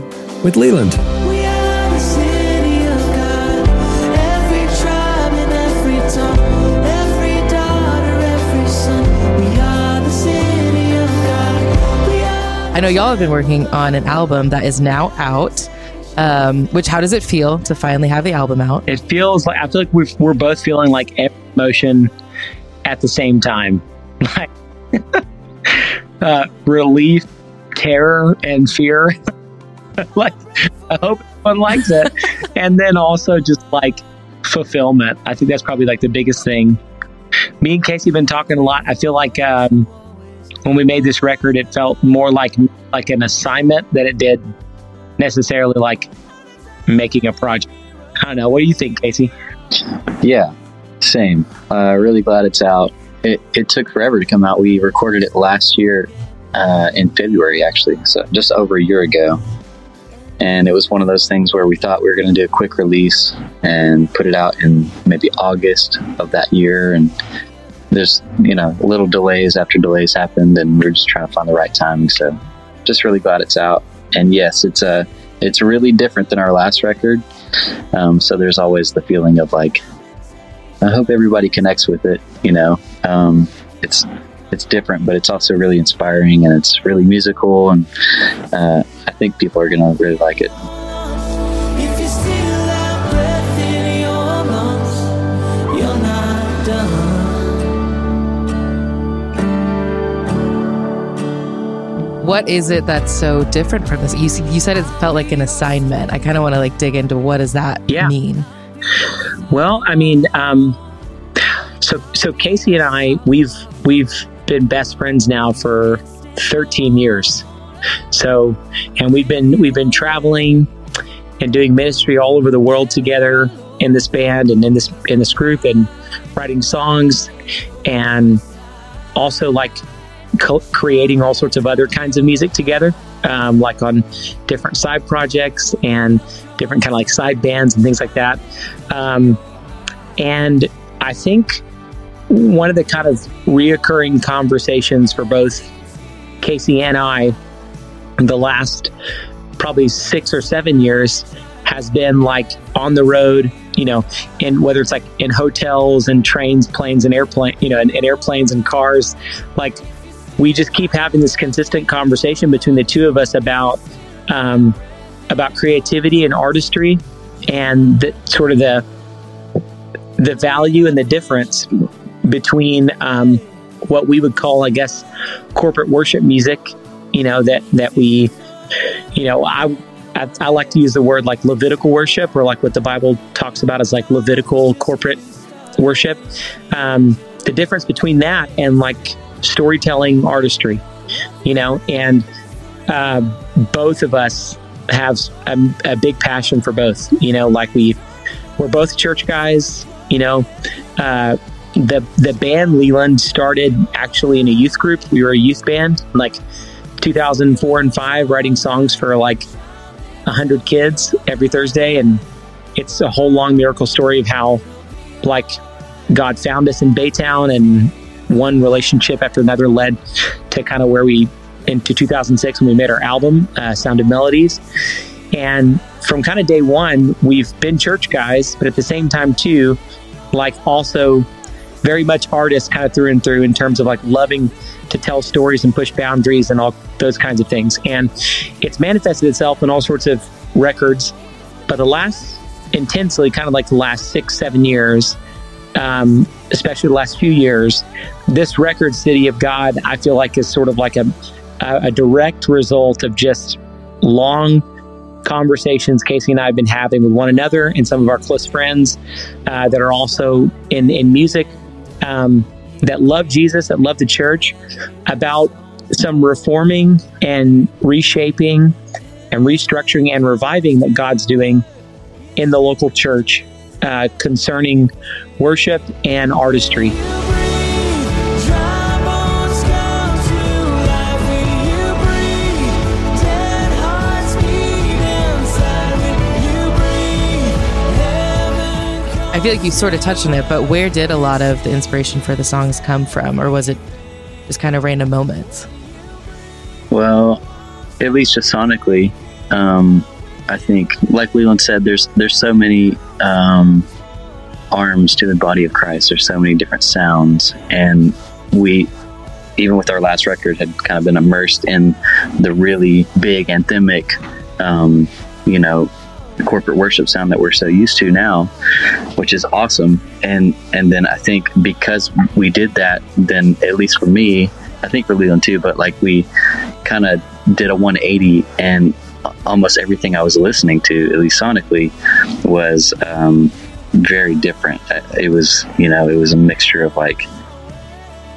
with Leeland. I know y'all have been working on an album that is now out. Um, which how does it feel to finally have the album out? It feels like I feel like we're, we're both feeling like emotion at the same time, like uh, relief, terror, and fear. like I hope everyone likes it, and then also just like fulfillment. I think that's probably like the biggest thing. Me and Casey have been talking a lot. I feel like um, when we made this record, it felt more like like an assignment than it did necessarily like making a project. I don't know. What do you think, Casey? Yeah, same. Uh, really glad it's out. It, it took forever to come out. We recorded it last year uh, in February, actually, so just over a year ago. And it was one of those things where we thought we were going to do a quick release and put it out in maybe August of that year. And there's, you know, little delays after delays happened, and we are just trying to find the right timing. So just really glad it's out. And yes, it's a it's really different than our last record. Um, so there's always the feeling of like, I hope everybody connects with it. You know, um, it's it's different, but it's also really inspiring and it's really musical, and uh, I think people are gonna really like it. What is it that's so different from this? You you said it felt like an assignment. I kind of want to like dig into what does that Yeah. mean? Well, I mean, um, so so Casey and I we've we've been best friends now for 13 years. So, and we've been we've been traveling and doing ministry all over the world together in this band and in this in this group and writing songs and also like co- creating all sorts of other kinds of music together, um, like on different side projects and different kind of like side bands and things like that. Um, and I think one of the kind of reoccurring conversations for both Casey and I the last probably six or seven years has been like on the road, you know, and whether it's like in hotels and trains, planes and airplane, you know, and, and airplanes and cars, like we just keep having this consistent conversation between the two of us about um, about creativity and artistry, and the, sort of the the value and the difference between um, what we would call, I guess, corporate worship music. You know that that we, you know, I. I, I like to use the word like Levitical worship, or like what the Bible talks about as like Levitical corporate worship. Um, the difference between that and like storytelling artistry, you know, and uh, both of us have a, a, big passion for both. You know, like we we're both church guys. You know, uh, the the band Leeland started actually in a youth group. We were a youth band, like 2004 and five, writing songs for like hundred kids every Thursday, and it's a whole long miracle story of how like God found us in Baytown and one relationship after another led to kind of where we into 2006 when we made our album uh, Sound of Melodies. And from kind of day one we've been church guys but at the same time too like also very much artists kind of through and through in terms of like loving to tell stories and push boundaries and all those kinds of things. And it's manifested itself in all sorts of records but the last intensely kind of like the last six seven years um, especially the last few years, this record, City of God, I feel like is sort of like a, a, direct result of just long conversations Casey and I have been having with one another and some of our close friends uh, that are also in, in music um, that love Jesus, that love the church, about some reforming and reshaping and restructuring and reviving that God's doing in the local church uh, concerning worship and artistry. I feel like you sort of touched on it, but where did a lot of the inspiration for the songs come from, or was it just kind of random moments? Well, at least just sonically, um, I think, like Leland said, there's there's so many um, arms to the body of Christ. There's so many different sounds, and we, even with our last record, had kind of been immersed in the really big anthemic, um, you know, corporate worship sound that we're so used to now, which is awesome. And and then I think because we did that, then at least for me, I think for Leeland too, but like we kind of did a 180 and almost everything I was listening to, at least sonically, was um, very different. It was, you know, it was a mixture of like,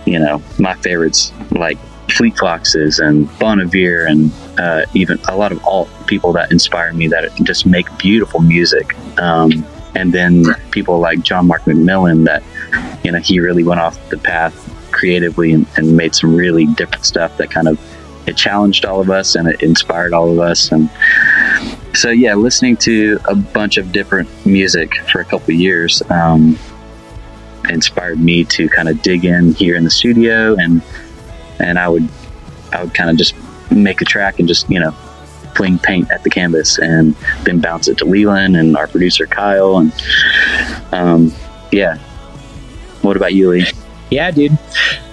you know, my favorites like Fleet Foxes and Bon Iver and uh, even a lot of alt people that inspire me that just make beautiful music. Um, and then people like John Mark McMillan that, you know, he really went off the path creatively and, and made some really different stuff that kind of it challenged all of us and it inspired all of us. And so yeah listening to a bunch of different music for a couple years um, inspired me to kind of dig in here in the studio and and i would i would kind of just make a track and just you know fling paint at the canvas and then bounce it to leeland and our producer kyle. And um, yeah. What about you lee? Yeah dude.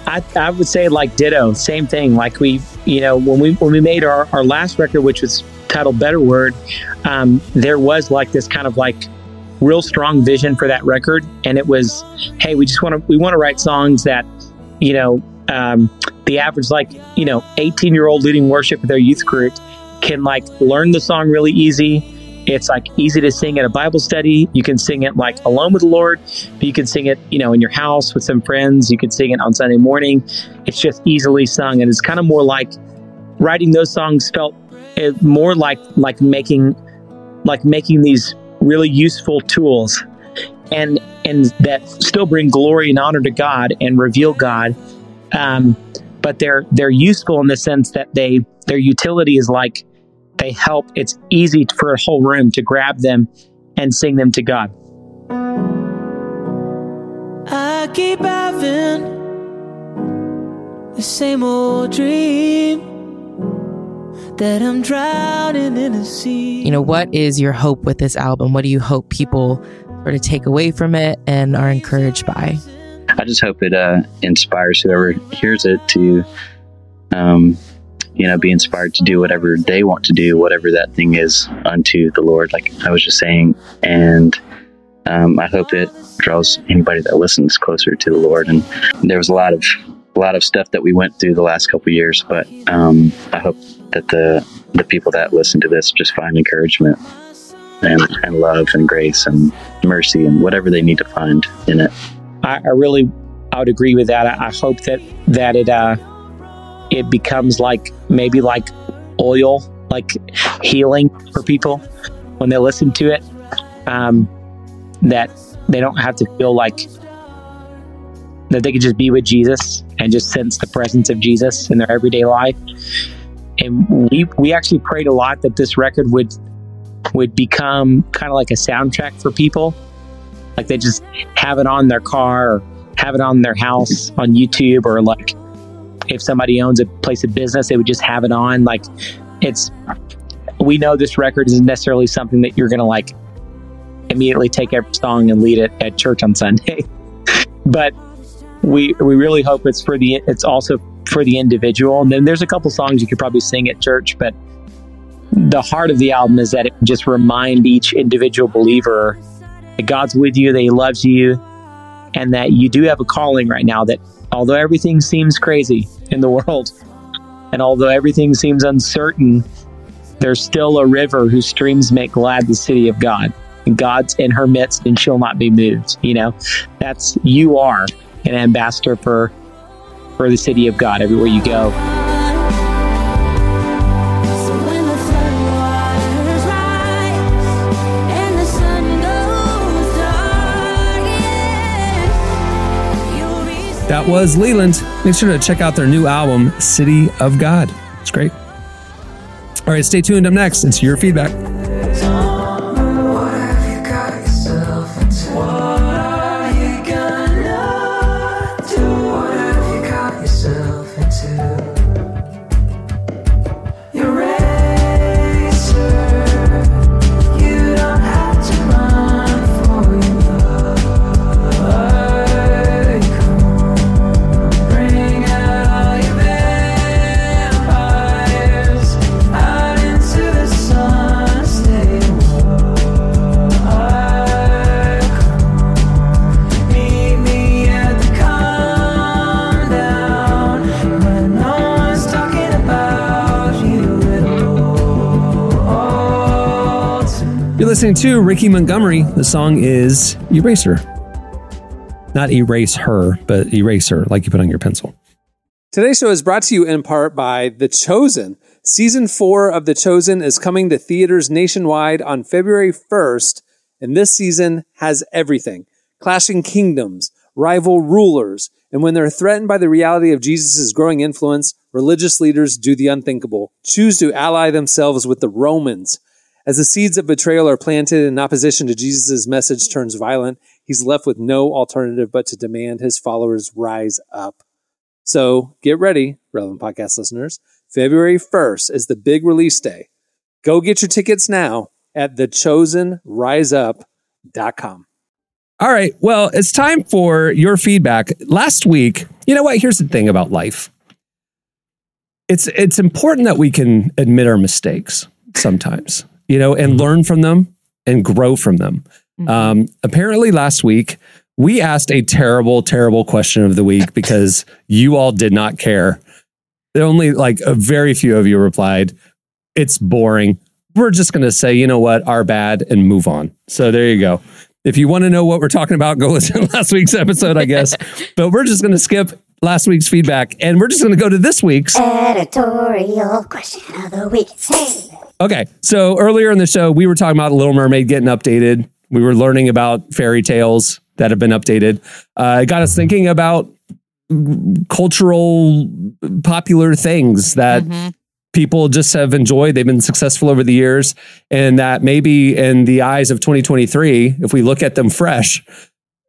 I, I would say like ditto. Same thing. Like we you know when we when we made our, our last record which was titled better word um, there was like this kind of like real strong vision for that record. And it was hey we just want to we want to write songs that you know um, the average like you know 18 year old leading worship with their youth group can like learn the song really easy it's like easy to sing at a Bible study. You can sing it like alone with the Lord. But you can sing it, you know, in your house with some friends. You can sing it on Sunday morning. It's just easily sung, and it's kind of more like writing those songs felt more like like making like making these really useful tools and and that still bring glory and honor to God and reveal God. Um, but they're they're useful in the sense that they their utility is like they help. It's easy for a whole room to grab them and sing them to God. I keep having the same old dream that I'm drowning in a sea. You know, what is your hope with this album? What do you hope people sort of take away from it and are encouraged by? I just hope it uh, inspires whoever hears it to um, you know, be inspired to do whatever they want to do, whatever that thing is unto the Lord, like I was just saying. And um, I hope it draws anybody that listens closer to the Lord. And there was a lot of a lot of stuff that we went through the last couple years, but um, I hope that the the people that listen to this just find encouragement and, and love and grace and mercy and whatever they need to find in it. I, I really, I would agree with that. I, I hope that that it uh, it becomes like maybe like oil, like healing for people when they listen to it. Um, that they don't have to feel like that they could just be with Jesus and just sense the presence of Jesus in their everyday life. And we we actually prayed a lot that this record would would become kind of like a soundtrack for people. Like they just have it on their car or have it on their house on YouTube or like if somebody owns a place of business, they would just have it on. Like it's we know this record isn't necessarily something that you're gonna like immediately take every song and lead it at church on Sunday. but we we really hope it's for the it's also for the individual. And then there's a couple songs you could probably sing at church, but the heart of the album is that it just remind each individual believer that God's with you, that He loves you, and that you do have a calling right now. That although everything seems crazy in the world, and although everything seems uncertain, there's still a river whose streams make glad the city of God. And God's in her midst, and she'll not be moved. You know, that's you are an ambassador for for the city of God everywhere you go. That was Leeland. Make sure to check out their new album, City of God. It's great. All right, stay tuned. Up next, it's your feedback. Listening to Ricky Montgomery. The song is Eraser. Not erase her, but eraser, like you put on your pencil. Today's show is brought to you in part by The Chosen. Season four of The Chosen is coming to theaters nationwide on February 1st, and this season has everything clashing kingdoms, rival rulers, and when they're threatened by the reality of Jesus' growing influence, religious leaders do the unthinkable choose to ally themselves with the Romans. As the seeds of betrayal are planted in opposition to Jesus' message turns violent, he's left with no alternative but to demand his followers rise up. So get ready, relevant podcast listeners. February 1st is the big release day. Go get your tickets now at thechosenriseup.com. All right. Well, it's time for your feedback. Last week, you know what? Here's the thing about life. It's it's important that we can admit our mistakes sometimes, you know, and learn from them and grow from them. Um, apparently, last week we asked a terrible, terrible question of the week because you all did not care. There only like a very few of you replied, "It's boring." We're just going to say, you know what, our bad, and move on. So there you go. If you want to know what we're talking about, go listen to last week's episode, I guess. but we're just going to skip last week's feedback and we're just going to go to this week's. Editorial question of the week. Hey. Okay. So earlier in the show, we were talking about Little Mermaid getting updated. We were learning about fairy tales that have been updated. Uh, it got us thinking about cultural, popular things that people just have enjoyed. They've been successful over the years. And that maybe in the eyes of 2023, if we look at them fresh,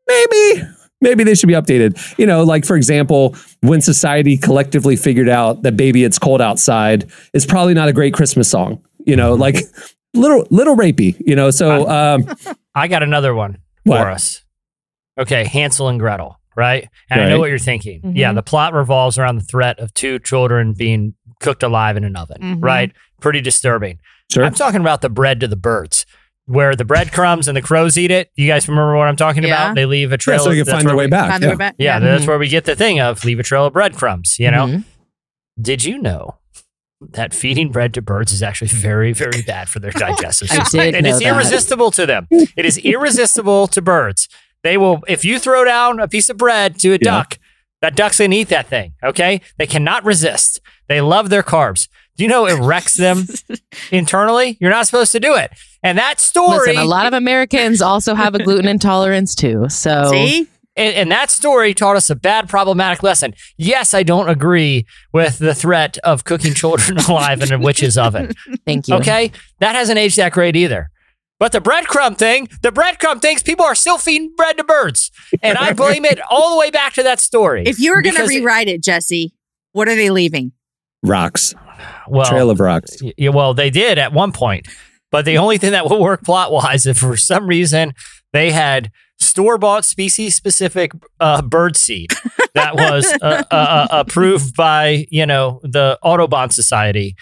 maybe maybe they should be updated. You know, like for example, when society collectively figured out that "Baby It's Cold Outside" is probably not a great Christmas song. You know, like little little rapey. You know, so um, I got another one What? for us. Okay, Hansel and Gretel, right? And I know what you're thinking. Mhm. Yeah, the plot revolves around the threat of two children being cooked alive in an oven, Mhm. right? Pretty disturbing. Sure. I'm talking about the bread to the birds. Where the breadcrumbs and the crows eat it. You guys remember what I'm talking Yeah. about? They leave a trail. so you can find their way we- back. Find yeah. way back. Yeah, Yeah. that's where we get the thing of leave a trail of breadcrumbs, you know? Mhm. Did you know that feeding bread to birds is actually very, very bad for their oh, digestive I system? did And know it's that. irresistible to them. It is irresistible to birds. They will, if you throw down a piece of bread to a Yeah. duck, that duck's gonna eat that thing. Okay, they cannot resist. They love their carbs. Do you know it wrecks them internally? You're not supposed to do it. And that story, Listen, a lot of Americans also have a gluten intolerance too. So See? And, and that story taught us a bad problematic lesson. Yes, I don't agree with the threat of cooking children alive in a witch's oven. thank you. Okay, that hasn't aged that great either. But the breadcrumb thing, the breadcrumb things, people are still feeding bread to birds, and I blame it all the way back to that story. If you were going to rewrite it, Jesse, what are they leaving? Rocks. well, Trail of rocks. Y- Yeah, well, they did at one point, but the only thing that will work plot wise, if for some reason they had store bought species specific uh, bird seed that was uh, uh, uh, approved by you know the Autobahn Society.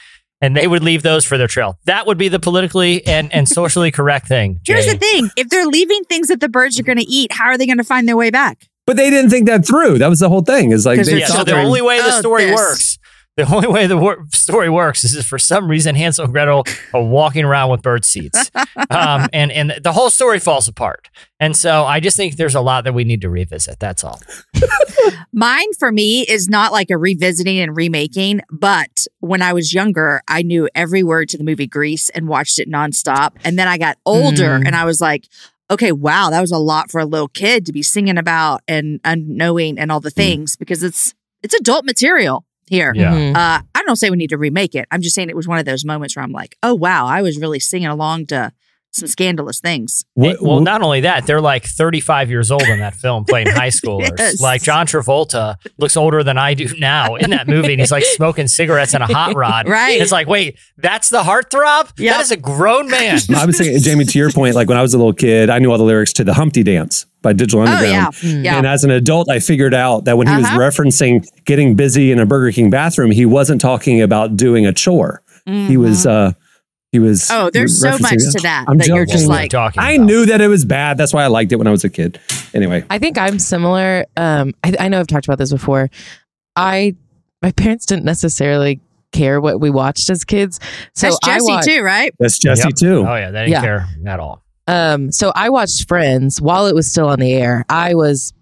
And they would leave those for their trail. That would be the politically and, and socially correct thing. Here's the thing: if they're leaving things that the birds are going to eat, how are they going to find their way back? But they didn't think that through. That was the whole thing. Is like they yeah, so the only way the Oh, story this. works, the only way the wor- story works is if for some reason Hansel and Gretel are walking around with bird seeds, um, and and the whole story falls apart. And so I just think there's a lot that we need to revisit. That's all. Mine for me is not like a revisiting and remaking, but when I was younger, I knew every word to the movie Grease and watched it nonstop. And then I got older Mm. and I was like, okay, wow, that was a lot for a little kid to be singing about and unknowing and all the things because it's it's adult material here. Yeah. Mhm. Uh, I don't say we need to remake it. I'm just saying it was one of those moments where I'm like, oh wow, I was really singing along to some scandalous things. What- well, what- not only that, they're like 35 years old in that film playing high schoolers. Yes. Like John Travolta looks older than I do now in that movie, and he's like smoking cigarettes in a hot rod. Right. It's like, wait, that's the heartthrob? Yep. That is a grown man. I was saying, Jamie, to your point, like when I was a little kid, I knew all the lyrics to the Humpty Dance by Digital Underground. Oh Underground. yeah, Mm. yeah. And as an adult, I figured out that when he Uh-huh. was referencing getting busy in a Burger King bathroom, he wasn't talking about doing a chore. He was, uh, he was. Oh, there's so much to that I'm that you're just joking. like- talking I knew that it was bad. That's why I liked it when I was a kid. Anyway, I think I'm similar. Um, I, I know I've talked about this before. I my parents didn't necessarily care what we watched as kids, so That's Jesse wa- too, right? that's Jesse Yep. too. Oh, yeah, they didn't Yeah. care at all. Um, so I watched Friends while it was still on the air. I was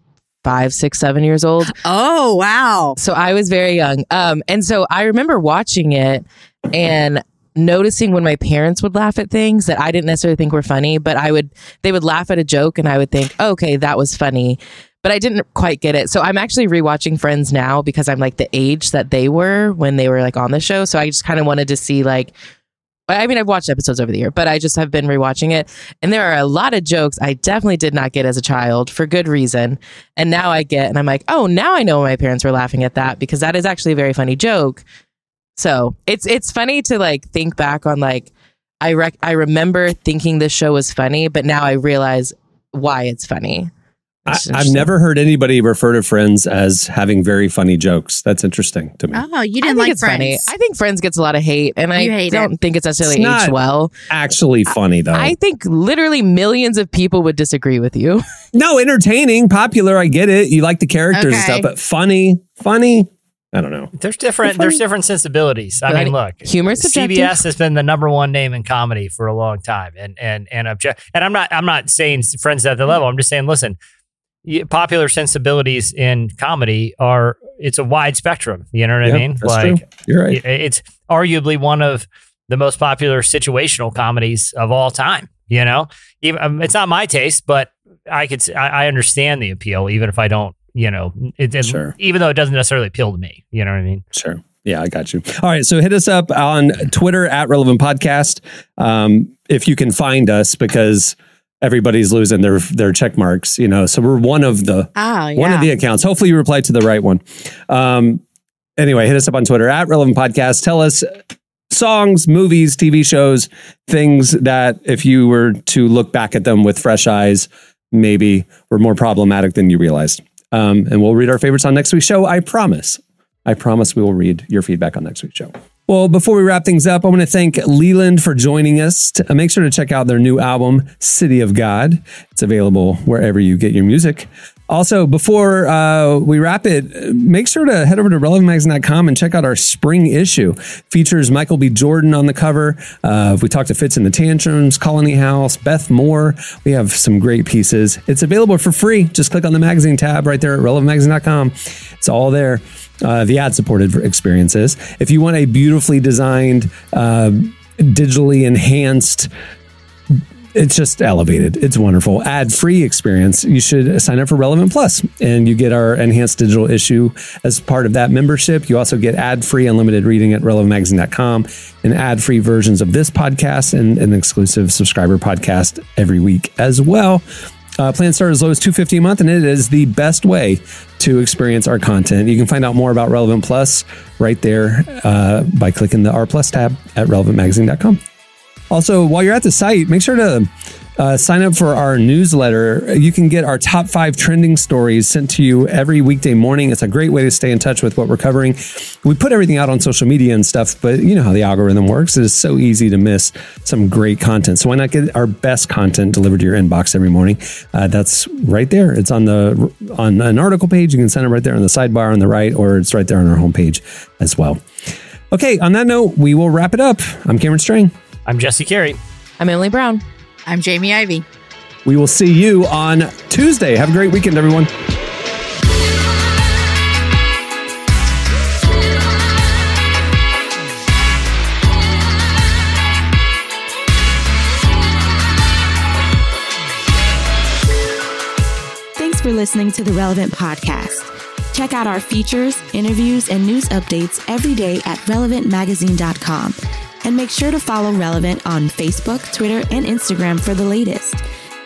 five, six, seven years old. Oh wow. So I was very young. Um, and so I remember watching it and noticing when my parents would laugh at things that I didn't necessarily think were funny, but I would they would laugh at a joke and I would think, oh, okay, that was funny. But I didn't quite get it. So I'm actually rewatching Friends now because I'm like the age that they were when they were like on the show. So I just kind of wanted to see like I mean, I've watched episodes over the year, but I just have been rewatching it. And there are a lot of jokes I definitely did not get as a child for good reason. And now I get, and I'm like, oh, now I know my parents were laughing at that because that is actually a very funny joke. So it's it's funny to like think back on like I rec- I remember thinking this show was funny, but now I realize why it's funny. I, I've never heard anybody refer to Friends as having very funny jokes. That's interesting to me. Oh, you I didn't think like it's Friends. funny. I think Friends gets a lot of hate, and I hate don't it. think it's necessarily It's not- aged well. Actually, funny though. I think literally millions of people would disagree with you. no, entertaining, popular. I get it. You like the characters and stuff, but funny, funny. I don't know. There's different. There's different sensibilities. I mean, look, Humor's subjective. CBS has been the number one name in comedy for a long time, and and and object. And I'm not. I'm not saying Friends at the level. I'm just saying, listen, popular sensibilities in comedy are. It's a wide spectrum. You know what Yeah, I mean? that's true. You're right. It's arguably one of the most popular situational comedies of all time. You know, even um, it's not my taste, but I could. I understand the appeal, even if I don't. You know, it, it- Sure. even though it doesn't necessarily appeal to me. You know what I mean? Sure. Yeah, I got you. All right. So hit us up on Twitter at Relevant Podcast um, if you can find us because everybody's losing their their check marks. You know, so we're one of the Oh, yeah. one of the accounts. Hopefully, you reply to the right one. Um, anyway, hit us up on Twitter at Relevant Podcast. Tell us songs, movies, TV shows, things that if you were to look back at them with fresh eyes, maybe were more problematic than you realized. Um, and we'll read our favorites on next week's show. I promise. I promise we will read your feedback on next week's show. Well, before we wrap things up, I want to thank Leeland for joining us. Uh, make sure to check out their new album, City of God. It's available wherever you get your music. Also, before uh, we wrap it, make sure to head over to relevantmagazine.com and check out our spring issue. Features Michael B. Jordan on the cover. Uh, we talked to Fitz and the Tantrums, Colony House, Beth Moore. We have some great pieces. It's available for free. Just click on the magazine tab right there at relevantmagazine.com. It's all there. Uh, the ad supported experiences. If you want a beautifully designed, uh, digitally enhanced it's just elevated. It's wonderful. Ad free experience. You should sign up for Relevant Plus and you get our enhanced digital issue as part of that membership. You also get ad free unlimited reading at relevantmagazine.com and ad free versions of this podcast and an exclusive subscriber podcast every week as well. Uh, plans start as low as 250 a month, and it is the best way to experience our content. You can find out more about Relevant Plus right there uh, by clicking the R Plus tab at relevantmagazine.com. Also, while you're at the site, make sure to uh, sign up for our newsletter. You can get our top five trending stories sent to you every weekday morning. It's a great way to stay in touch with what we're covering. We put everything out on social media and stuff, but you know how the algorithm works. It is so easy to miss some great content. So why not get our best content delivered to your inbox every morning? Uh, that's right there. It's on the on an article page. You can send it right there on the sidebar on the right, or it's right there on our homepage as well. Okay, on that note, we will wrap it up. I'm Cameron Strang. I'm Jesse Carey. I'm Emily Brown. I'm Jamie Ivey. We will see you on Tuesday. Have a great weekend, everyone. Thanks for listening to the Relevant Podcast. Check out our features, interviews, and news updates every day at relevantmagazine.com. And make sure to follow Relevant on Facebook, Twitter, and Instagram for the latest.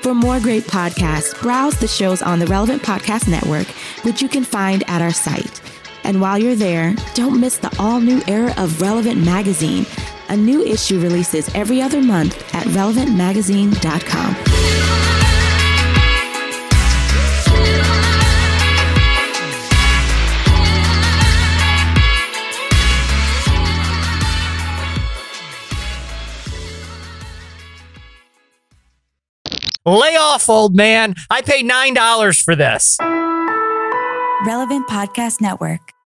For more great podcasts, browse the shows on the Relevant Podcast Network, which you can find at our site. And while you're there, don't miss the all new era of Relevant Magazine. A new issue releases every other month at relevantmagazine.com. Lay off, old man. I paid $9 for this. Relevant Podcast Network.